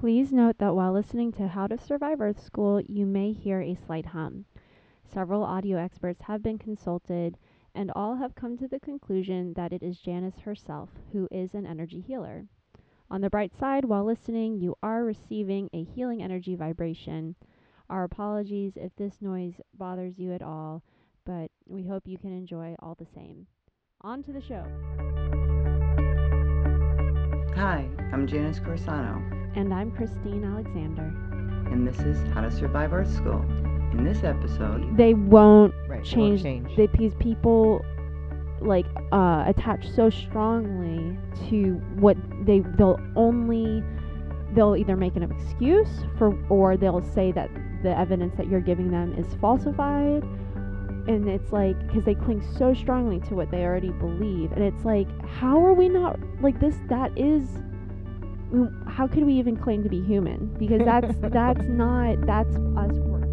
Please note that while listening to How to Survive Earth School, you may hear a slight hum. Several audio experts have been consulted, and all have come to the conclusion that it is Janice herself who is an energy healer. On the bright side, while listening, you are receiving a healing energy vibration. Our apologies if this noise bothers you at all, but we hope you can enjoy all the same. On to the show. Hi, I'm Janice Corsano, And I'm Christine Alexander. and this is How to Survive Earth School. In this episode, They won't Right. change, change. They, because people like uh, attach so strongly to what they they'll only they'll either make an excuse for or they'll say that the evidence that you're giving them is falsified and it's like because they cling so strongly to what they already believe and it's like how are we not like this that is how could we even claim to be human? Because that's that's not that's us working.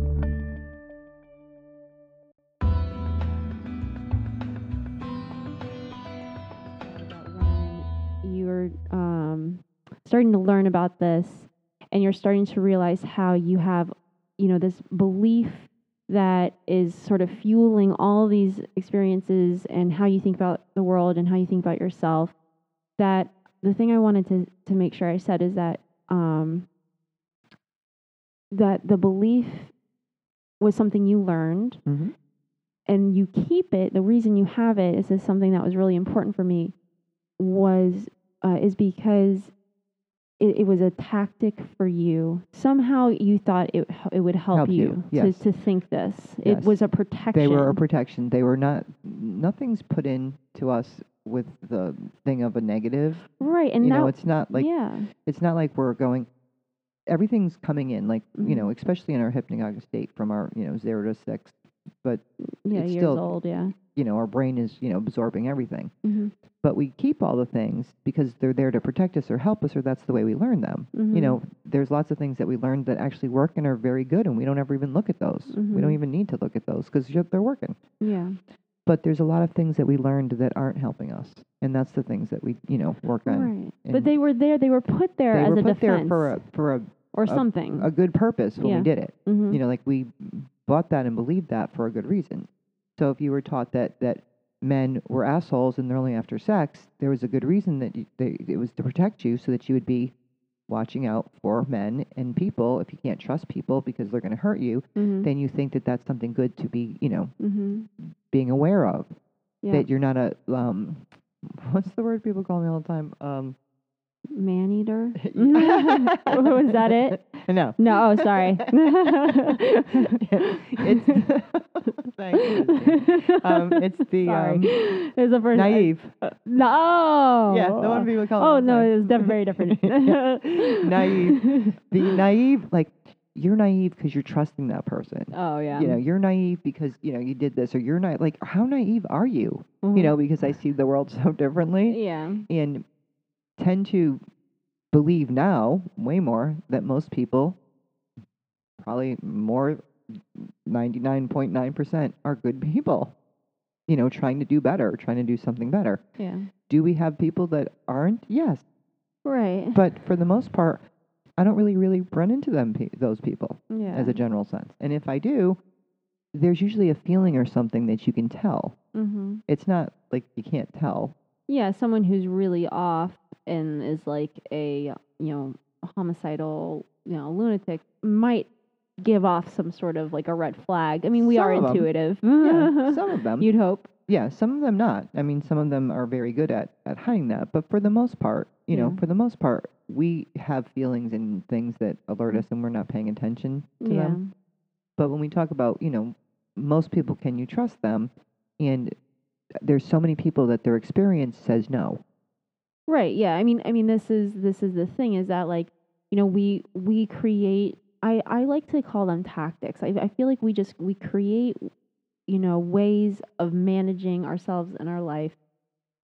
About when you're um, starting to learn about this and you're starting to realize how you have you know this belief that is sort of fueling all these experiences and how you think about the world and how you think about yourself that the thing i wanted to, to make sure i said is that um, that the belief was something you learned Mhm. and you keep it the reason you have it is this something that was really important for me was uh, is because it, it was a tactic for you somehow you thought it it would help, Help you, yes. to, to think this it was a protection They were a protection. They were not. Nothing's put in to us with the thing of a negative. right and you now know, it's not like yeah it's not like we're going. Everything's coming in, like you Mhm. know, especially in our hypnagogic state from our you know zero to six. But yeah it's years still- old yeah you know, our brain is you know absorbing everything. mm-hmm. But we keep all the things because they're there to protect us or help us, or that's the way we learn them. You know, there's lots of things that we learned that actually work and are very good, and we don't ever even look at those. We don't even need to look at those because they're working. yeah but there's a lot of things that we learned that aren't helping us and that's the things that we you know work on. Right. But they were there they were put there they as were a put defense there for a for a, or a- something. a good purpose when Yeah. we did it. Mhm. you know like we bought that and believed that for a good reason. So if you were taught that that men were assholes and they're only after sex there was a good reason that you, they, it was to protect you so that you would be watching out for men and people if you can't trust people because they're going to hurt you Mhm. then you think that that's something good to be you know Mhm. being aware of yeah that you're not a um what's the word people call me all the time um man eater was that it no no oh sorry it's thank you. um it's the Sorry. um It's the first naive Uh, no. yeah the one people call Oh the no, it's def- very different. naive the naive like you're naive because you're trusting that person Oh yeah. you know you're naive because you know you did this or you're not like how naive are you you know because i see the world so differently Mm-hmm. Yeah. and tend to believe now way more that most people probably more 99.9% are good people you know trying to do better trying to do something better Yeah. do we have people that aren't yes Right. but for the most part i don't really really run into them pe- those people yeah. as a general sense and if i do there's usually a feeling or something that you can tell mm-hmm. it's not like you can't tell Yeah, someone who's really off and is like a you know homicidal you know lunatic might give off some sort of like a red flag. I mean, we Some are intuitive. yeah some of them You'd hope. Yeah, some of them not. I mean, some of them are very good at, at hiding that. But for the most part, you know, for the most part, we have feelings and things that alert us and we're not paying attention to yeah. them. But when we talk about, you know, most people, can you trust them? And there's so many people that their experience says no. Right. Yeah. I mean, I mean, this is this is the thing is that like you know we we create. I I like to call them tactics. I I feel like we just we create you know ways of managing ourselves and our life,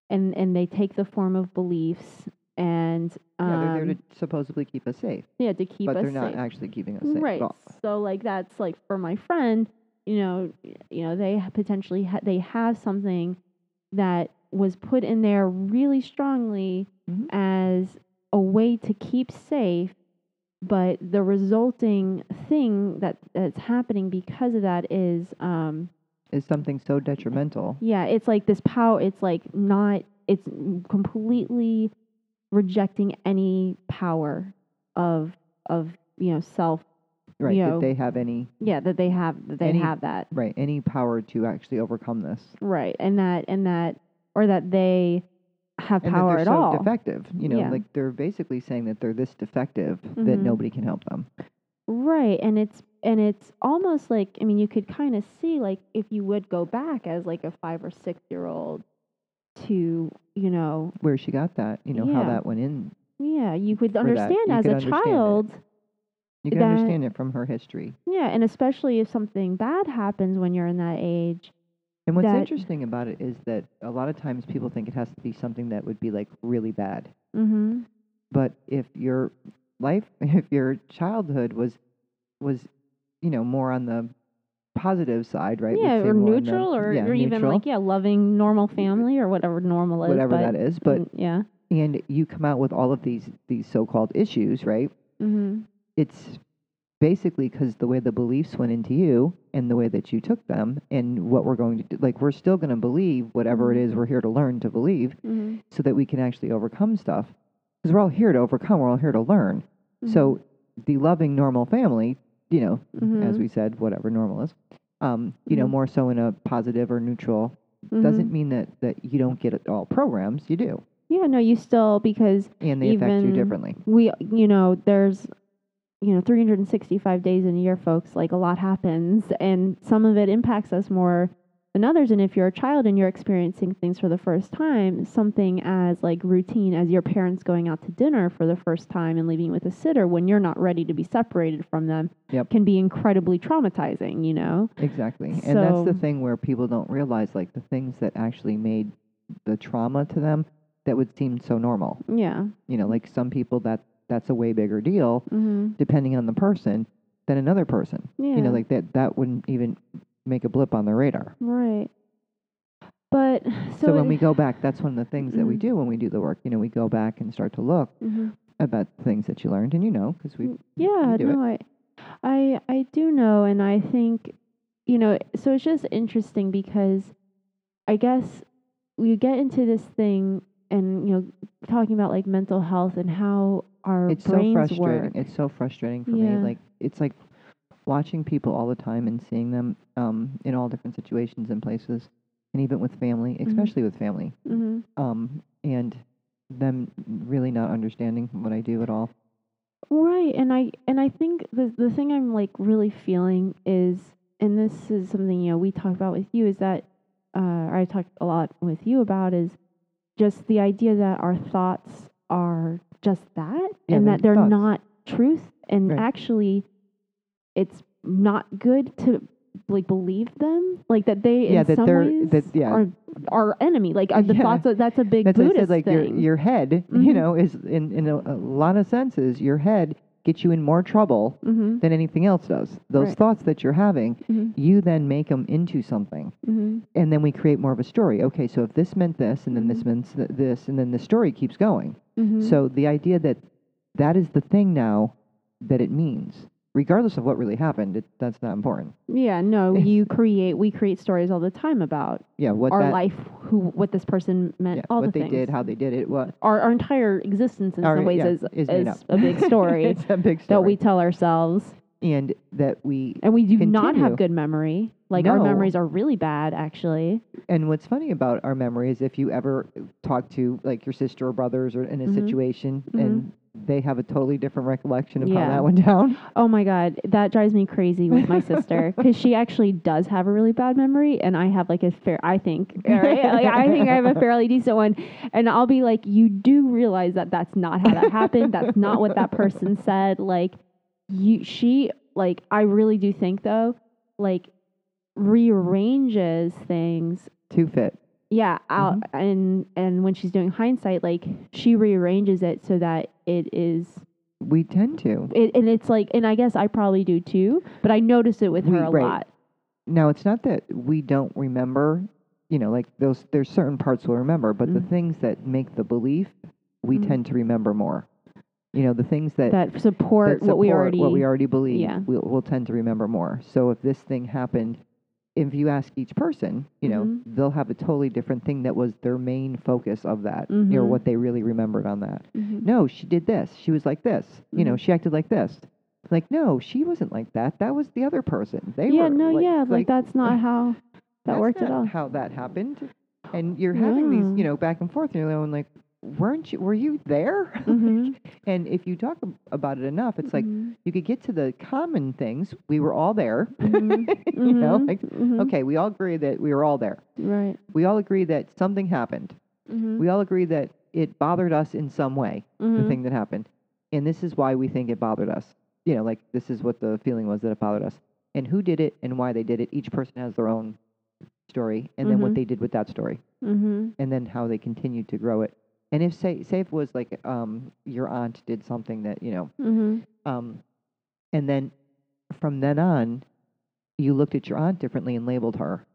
and and they take the form of beliefs and um, yeah, they're there to supposedly keep us safe, yeah to keep but us they're not safe. actually keeping us safe right. at all. So like that's like for my friend, you know, you know they potentially ha- they have something that was put in there really strongly Mhm. as a way to keep safe but the resulting thing that that's happening because of that is um, Is something so detrimental. yeah, it's like this power. It's like not. It's completely rejecting any power of of you know self. Right. You that know, they have any Yeah, that they have. That they Any- have that right, any power to actually overcome this. right, and that and that or that they have and power that at they're so all. defective. You know, Yeah. like they're basically saying that they're this defective that Mhm. nobody can help them. Right, and it's and it's almost like I mean you could kind of see like if you would go back as like a 5 or 6 year old to, you know, Where she got that, you know, how Yeah. that went in. yeah, you could that. understand You as could a understand it. child. You can That- understand it from her history. Yeah, and especially if something bad happens when you're in that age. And what's that- interesting about it is that a lot of times people think it has to be something that would be like really bad. Mhm. But if your life, if your childhood was, was, you know, more on the positive side, right? Yeah, or on the- neutral or, yeah, or even like yeah, loving normal family or whatever normal is. whatever but, that is. But yeah. and you come out with all of these these so-called issues, right? Mhm. It's basically because the way the beliefs went into you and the way that you took them and what we're going to do. Like we're still going to believe whatever it is we're here to learn to believe, Mhm. so that we can actually overcome stuff. Because we're all here to overcome. We're all here to learn. So the loving normal family, you know, as Mhm. we said, whatever normal is, um, you know, Mhm. more so in a positive or neutral, doesn't mean that that you don't get it all programs. You do, Yeah, no, you still because and they affect you differently. we you know there's you know 365 days in a year folks like a lot happens and some of it impacts us more than others and if you're a child and you're experiencing things for the first time something as like routine as your parents going out to dinner for the first time and leaving with a sitter when you're not ready to be separated from them Yep. can be incredibly traumatizing you know Exactly. And that's the thing where people don't realize like the things that actually made the trauma to them that would seem so normal. yeah You know, like some people that that's a way bigger deal mm-hmm. depending on the person than another person. yeah You know, like that that wouldn't even make a blip on the radar. right but so, So, when it- we go back, that's one of the things that we Mhm. do when we do the work. You know, we go back and start to look Mhm. about things that you learned, and you know, because we yeah do it. no i i i do know and i think you know so it's just interesting because i guess we get into this thing and you know talking about like mental health and how our it's so frustrating. work It's so frustrating for Yeah. me. Like it's like watching people all the time and seeing them um, in all different situations and places, and even with family, Mhm. especially with family, hmm um, and them really not understanding what I do at all. Right, and I and I think the the thing I'm like really feeling is, and this is something you know we talk about with you is that, uh, I talked a lot with you about is just the idea that our thoughts are just that, Yeah, and that they're thoughts. not truth, and Right. actually, it's not good to like believe them, like that they Yeah, in that some they're- ways that- yeah. are our enemy. Like are the Yeah. thoughts that's a big That's Buddhist said, like your thing. your head, you Mhm. know, is in in a, a lot of senses, your head gets you in more trouble mm-hmm. than anything else does. Those Right. thoughts that you're having, Mm-hmm. you then make them into something. Mm-hmm. and then we create more of a story. Okay, so if this meant this, and then this Mhm. meant th- this, and then the story keeps going. Mm-hmm. So the idea that that is the thing now that it means, regardless of what really happened, it, that's not important. Yeah, no, you create we create stories all the time about Yeah, what our that, life, who what this person meant, yeah, all what the they things. did, how they did it, what our our entire existence in Our- some ways yeah, is is made is up. a big story it's a big story. that we tell ourselves. and that we And we do not Continue. have good memory. Like our No. memories are really bad actually. and what's funny about our memory is if you ever talk to like your sister or brothers or in a Mhm. situation Mhm. and they have a totally different recollection of how that went down. Oh my god, that drives me crazy with my sister because she actually does have a really bad memory, and I have like a fair. I think, right, like I think I have a fairly decent one, and I'll be like, you do realize that that's not how that happened. That's not what that person said. Like, you, she, like, I really do think though, like, rearranges things To fit. yeah, out Mm-hmm. and and when she's doing hindsight, like she rearranges it so that it is We tend to. it, and it's like, and I guess I probably do too, but I notice it with We- her a right. lot. Now it's not that we don't remember, you know, like those there's certain parts we'll remember, but the Mhm. things that make the belief we Mhm. tend to remember more. You know, the things that that support that what we already what we already believe, Yeah. we'll, we'll tend to remember more. So if this thing happened, if you ask each person, you know, Mhm. they'll have a totally different thing that was their main focus of that, you know, Mhm. what they really remembered on that. Mhm. No, she did this. She was like this. You know, Mhm. she acted like this. Like, no, she wasn't like that. That was the other person. They yeah, were no, like, yeah, like, that's not how that worked at all. How that happened, and you're having these, you know, back and forth, and you're like, weren't you? Were you there? Mhm. and if you talk about it enough, it's like Mhm. you could get to the common things. We were all there. Mhm. you know, Mhm. like Mhm. okay, we all agree that we were all there. Right. We all agree that something happened. Mhm. We all agree that it bothered us in some way. The thing that happened, and this is why we think it bothered us. You know, like this is what the feeling was that it bothered us, and who did it and why they did it. Each person has their own story, and then what they did with that story, and then how they continued to grow it. And if say say if it was like um your aunt did something that you know Mhm. um, and then from then on, you looked at your aunt differently and labeled her.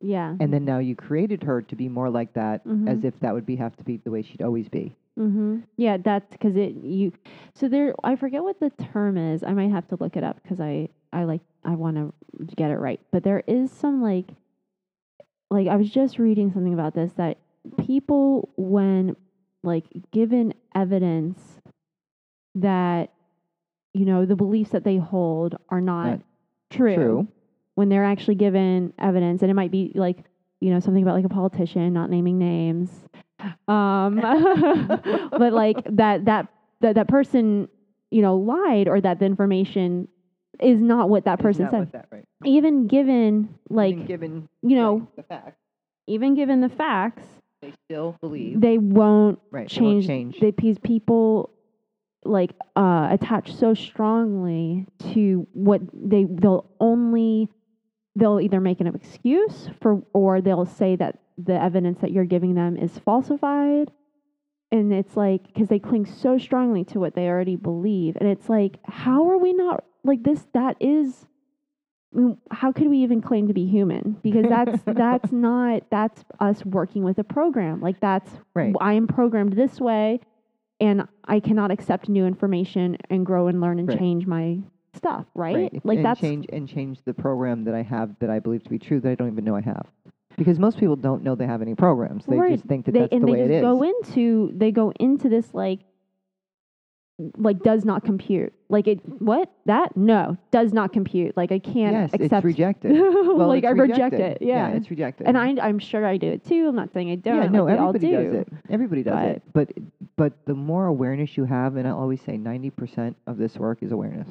Yeah. And then now you created her to be more like that, as Mhm. if that would be have to be the way she'd always be. Mhm. Yeah, that's because it you. So there, I forget what the term is. I might have to look it up because I I like I want to get it right. But there is some like, like I was just reading something about this that people when like given evidence that you know the beliefs that they hold are not true, True. when they're actually given evidence and it might be like you know something about like a politician not naming names um but like that that that that person you know lied or that the information is not what that It's person not said with that, right? even given like Even given you know right, the fact, even given the facts they still believe. they won't right. they won't change, change. they, because people like uh attach so strongly to what they they'll only they'll either make an excuse for or they'll say that the evidence that you're giving them is falsified and it's like because they cling so strongly to what they already believe and it's like how are we not like this that is Mm, how could we even claim to be human because that's that's not that's us working with a program like that's right. I am programmed this way and I cannot accept new information and grow and learn and Right. change my stuff, right? Right. Like and that's change and change the program that I have that I believe to be true that I don't even know I have. Because most people don't know they have any programs. They just think that they, that's and the they way just it is. go into they go into this like like does not compute. Like it what? That? No, does not compute. Like I can't yes, accept it's rejected. Well, like it's I reject rejected. it. Yeah. it's rejected. and I I'm sure I do it too. I'm not saying I don't. yeah, no, like everybody do. does it. Everybody does it. But but the more awareness you have, and I always say ninety percent of this work is awareness.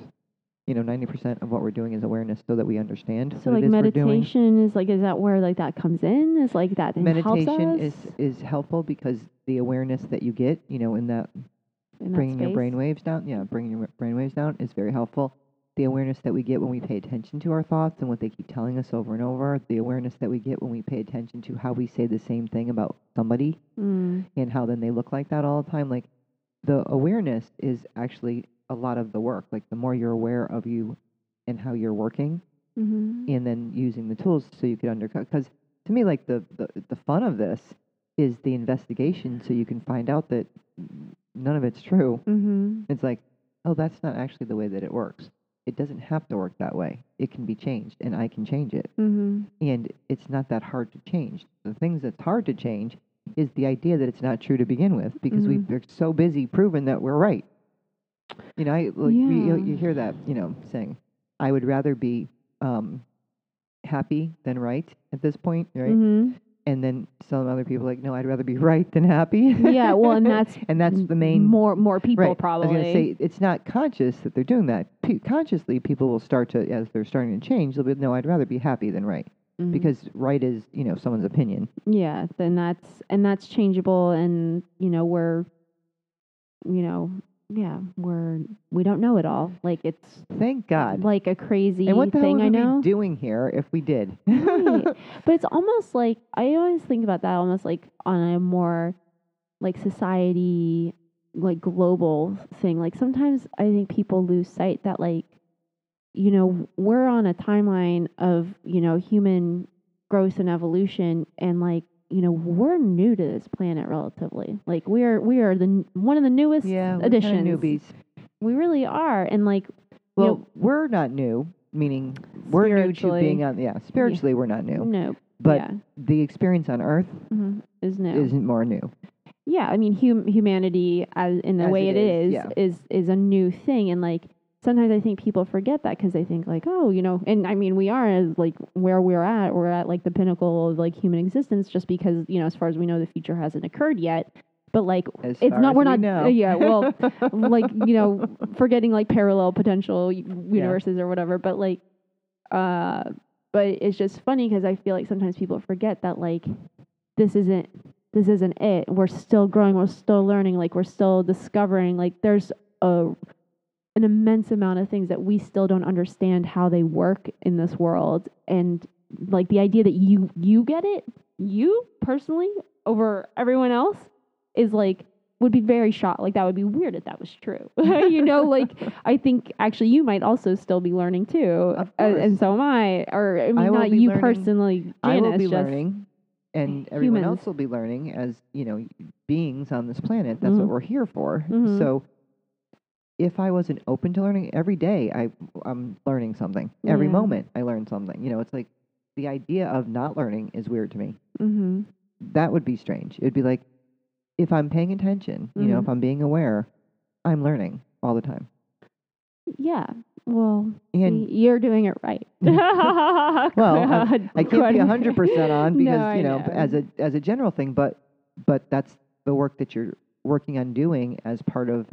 You know, ninety percent of what we're doing is awareness, so that we understand So what like it is we're doing. meditation is like is that where like that comes in? Is like that helps Meditation us is is helpful because the awareness that you get, you know, in that bringing your brain waves down, yeah, bringing your brain waves down is very helpful. The awareness that we get when we pay attention to our thoughts and what they keep telling us over and over, the awareness that we get when we pay attention to how we say the same thing about somebody Mm. and how then they look like that all the time. Like the awareness is actually a lot of the work. Like the more you're aware of you and how you're working, Mm-hmm. and then using the tools so you could undercut. Because to me, like the, the the fun of this is the investigation, so you can find out that none of it's true. Mm-hmm. It's like, oh, that's not actually the way that it works. It doesn't have to work that way. It can be changed, and I can change it. Mm-hmm. And it's not that hard to change. The things that's hard to change is the idea that it's not true to begin with, because Mhm. we're so busy proving that we're right. You know, I, like, we, you, you hear that, you know, saying, I would rather be um, happy than right at this point, right? Mm-hmm. And then some other people like, no, I'd rather be right than happy. Yeah, well, and that's and that's the main more more people right. probably. I was going to say it's not conscious that they're doing that. P- consciously, people will start to, as they're starting to change, they'll be, no, I'd rather be happy than right Mhm. because right is, you know, someone's opinion. yeah, then that's and that's changeable, and you know we're, you know, yeah, we're we don't know it all. Like it's Thank God. like a crazy and what the hell thing would I we know. be doing here if we did? Right. But it's almost like I always think about that almost like on a more like society like global thing. Like sometimes I think people lose sight that like you know we're on a timeline of you know human growth and evolution and like you know, we're new to this planet relatively. Like we are we are the one of the newest Yeah, additions. newbies. We really are, and like Well, know- we're not new, meaning we're new to Spiritually. being on. Yeah, spiritually we're not new, no, but yeah, the experience on Earth mhm, is new. isn't more new. yeah, I mean, hum- humanity as in the As way it is yeah. is is a new thing, and like sometimes I think people forget that because they think like, oh, you know, and I mean, we are as like where we're at, we're at like the pinnacle of like human existence, just because you know, as far as we know, the future hasn't occurred yet. But like, As it's not. We're we not. uh, yeah. Well, like you know, forgetting like parallel potential universes or whatever. But like, uh, but it's just funny because I feel like sometimes people forget that like this isn't this isn't it. We're still growing. We're still learning. Like we're still discovering. Like there's a an immense amount of things that we still don't understand how they work in this world and like the idea that you you get it you personally over everyone else is like would be very shocked like that would be weird if that was true you know like i think actually you might also still be learning too Of uh, and so am i or i mean I not you learning- personally Janice, I will be just learning, and everyone humans. else will be learning as you know beings on this planet. That's Mhm. what we're here for. Mhm. So, if I wasn't open to learning every day, I I'm learning something. Every Yeah. moment, I learn something. You know, it's like the idea of not learning is weird to me. mm-hmm. That would be strange. It'd be like if I'm paying attention. You know, Mhm. if I'm being aware, I'm learning all the time. yeah well And you're doing it right Well, I, I can't be hundred percent on because I you know, know. as a as a general thing, but but that's the work that you're working on doing as part of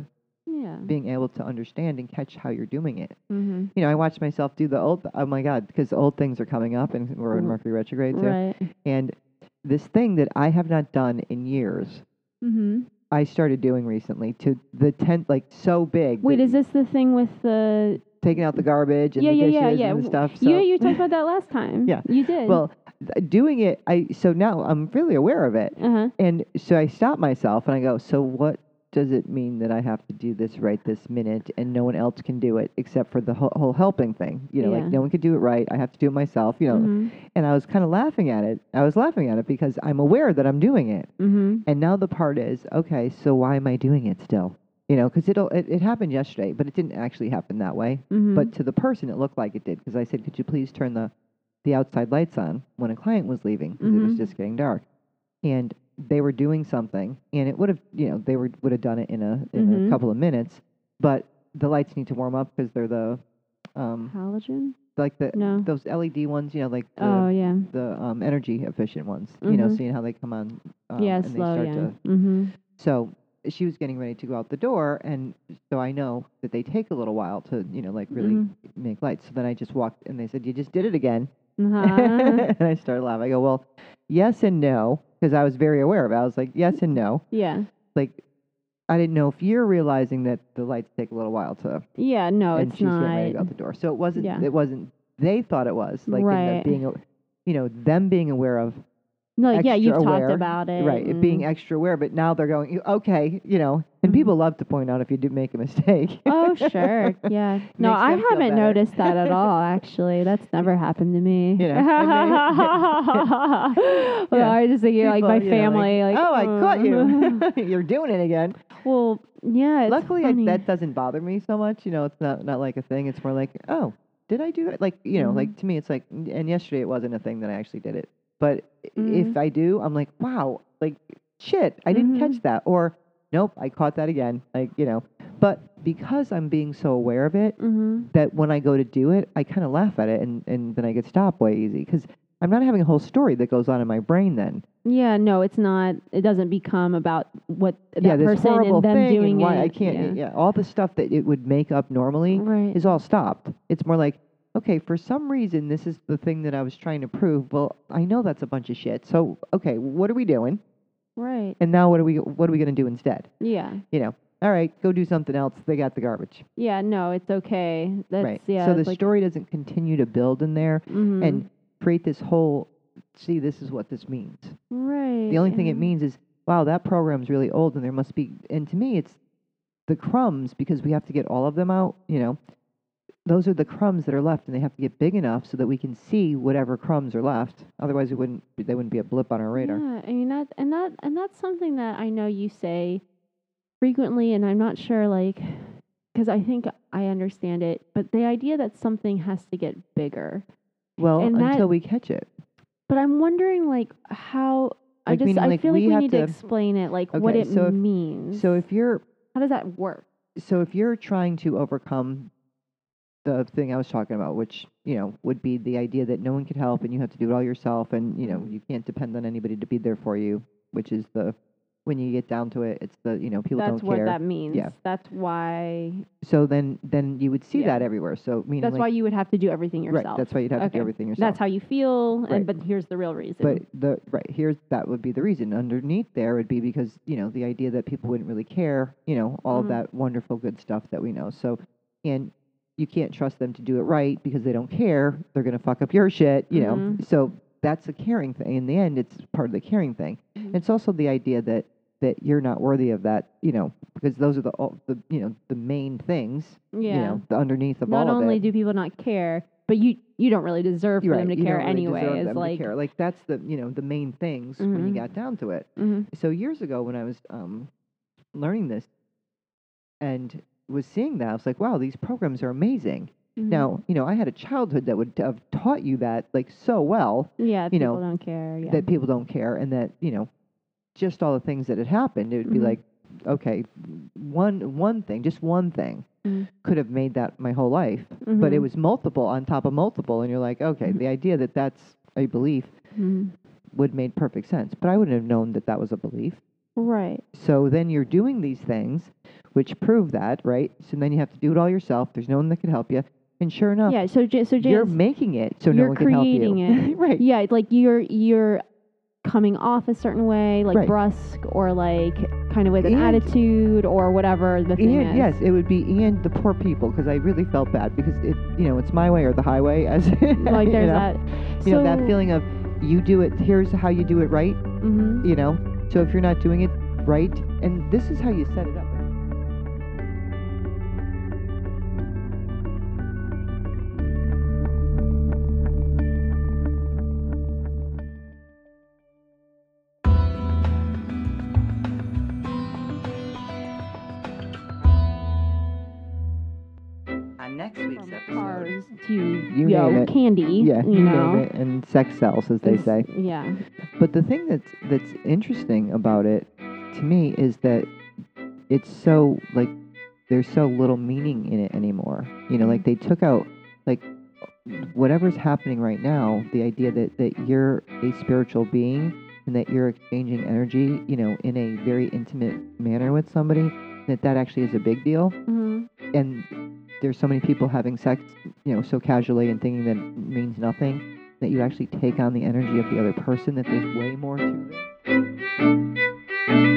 yeah being able to understand and catch how you're doing it. mm-hmm. You know, I watched myself do the old. Oh my God, because old things are coming up, and we're in Mm. Mercury retrograde too. right And this thing that I have not done in years, mm-hmm. I started doing recently to the tent, like so big. Wait, is this the thing with the? taking out the garbage and yeah, the yeah, dishes yeah, yeah. and the stuff? So yeah, you talked about that last time. Yeah. you did. well, doing it, I so now I'm really aware of it. uh huh. And so I stop myself and I go, so what does it mean that I have to do this right this minute and no one else can do it except for the whole, whole helping thing? You know, Yeah. like no one can do it right. I have to do it myself, you know. Mhm. And I was kind of laughing at it. I was laughing at it because I'm aware that I'm doing it. Mhm. And now the part is, okay, so why am I doing it still? You know, because it'll it, it happened yesterday, but it didn't actually happen that way. Mhm. But to the person, it looked like it did because I said, "Could you please turn the the outside lights on when a client was leaving because it was Mhm. just getting dark?" And they were doing something, and it would have, you know, they were would have done it in a in Mhm. a couple of minutes, but the lights need to warm up because they're the um halogen. like the No. those LED ones, you know, like the Oh yeah. the um, energy efficient ones. You know, Mhm. seeing how they come on. Um, yeah, and slow. They Yeah. start to Mm-hmm. so she was getting ready to go out the door, and so I know that they take a little while to, you know, like really Mhm. make lights. So then I just walked, and they said, "You just did it again," Uh-huh. and I started laughing. I go, "Well, yes and no," because I was very aware of it. I was like, "Yes and no." yeah. Like, I didn't know if you're realizing that the lights take a little while to, Yeah. No, and it's she's getting ready to go not. out the door. So it wasn't. Yeah. It wasn't. They thought it was like in the Right. being, a, you know, them being aware of No, like, yeah, you've aware, talked about it. right it being extra aware but now they're going okay you know and Mhm. people love to point out if you do make a mistake Oh sure, yeah. No, I haven't noticed that at all. Actually, that's never happened to me. You know, I well, Yeah. I just think like People, my you know, family, like, oh i caught you you're doing it again well, yeah. Luckily I, that doesn't bother me so much you know it's not not like a thing it's more like oh did i do it like you know Mhm. like to me it's like and yesterday it wasn't a thing that i actually did it but i Mhm. if i do i'm like wow like shit i didn't Mhm. catch that or nope i caught that again like you know but because i'm being so aware of it Mhm. that when I go to do it, I kind of laugh at it and, and then I get stopped way easy because I'm not having a whole story that goes on in my brain then. Yeah, no, it's not. It doesn't become about what that yeah, this person horrible and them thing doing and why it. I can't. Yeah. Yeah. all the stuff that it would make up normally Right. is all stopped. It's more like, okay, for some reason this is the thing that I was trying to prove. Well, I know that's a bunch of shit. So okay, what are we doing? Right. And now what are we what are we going to do instead? Yeah. You know, all right, go do something else. They got the garbage. Yeah. No, it's okay. That's right. yeah. so the like, story doesn't continue to build in there mhm. and create this whole. See, this is what this means. right. The only thing it means is, wow, that program's really old, and there must be. And to me, it's the crumbs because we have to get all of them out. You know, those are the crumbs that are left, and they have to get big enough so that we can see whatever crumbs are left. Otherwise, it wouldn't. They wouldn't be a blip on our radar. Yeah, I mean that, and that, and that's something that I know you say frequently, and I'm not sure, like, because I think I understand it, but the idea that something has to get bigger. Well, And that- until we catch it. But I'm wondering, like, how. I Like, just, meaning, I like, feel like we we need to, to- explain it, like, what it so if- means. So if you're how does that work? so if you're trying to overcome the thing I was talking about, which you know would be the idea that no one could help and you have to do it all yourself, and you know you can't depend on anybody to be there for you, which is the when you get down to it, it's the you know people That's don't care. That's what that means. Yeah. That's why. So then then you would see Yeah. that everywhere. So meaning That's like, why you would have to do everything yourself. right. That's why you'd have to do everything yourself. That's how you feel, Right. and but here's the real reason. But the right here's that would be the reason. Underneath there would be because you know the idea that people wouldn't really care. You know all Mhm. that wonderful good stuff that we know. So and you can't trust them to do it right because they don't care. They're gonna fuck up your shit. You know. Mhm. So that's a caring thing. In the end, it's part of the caring thing. Mhm. It's also the idea that that you're not worthy of that. You know because those are the all the you know the main things. yeah. You know the underneath of not all only of it. do people not care, but you you don't really deserve for You're them to you care really anyway. deserve It's them to like, care. like that's the you know the main things when you Mhm. got down to it. mhm. so years ago when I was um, learning this and was seeing that, I was like, wow, these programs are amazing. Mhm. Now, you know, I had a childhood that would have taught you that like so well yeah, you people know, don't care. Yeah. that people don't care and that, you know, just all the things that had happened, it would be Mhm. like, okay, one one thing, just one thing Mhm. could have made that my whole life. But it Mhm. was multiple on top of multiple and you're like, okay, Mhm. the idea that that's a belief Mhm. would made perfect sense. But I wouldn't have known that that was a belief. Right. So then you're doing these things, which prove that, right? So then you have to do it all yourself. There's no one that can help you. And sure enough, Yeah. So J- so you're making it so no you're one can help you. creating it. right. yeah, like you're you're coming off a certain way, like Right. brusque or like kind of with an And- attitude or whatever the thing And is. yes, it would be and the poor people because I really felt bad because it, you know, it's my way or the highway. As Like you there's know, that. you know that feeling of you do it. Here's how you do it right. Mhm. You know, so if you're not doing it right, and this is how you set it up. You know, name it. candy. Yeah, you, know. and sex sells, as they It's- say. Yeah. But the thing that's that's interesting about it to me is that it's so like there's so little meaning in it anymore. You know, like they took out like whatever's happening right now, the idea that that you're a spiritual being and that you're exchanging energy, you know, in a very intimate manner with somebody, that that actually is a big deal. hmm And there's so many people having sex, you know, so casually and thinking that it means nothing, that you actually take on the energy of the other person, that there's way more to it.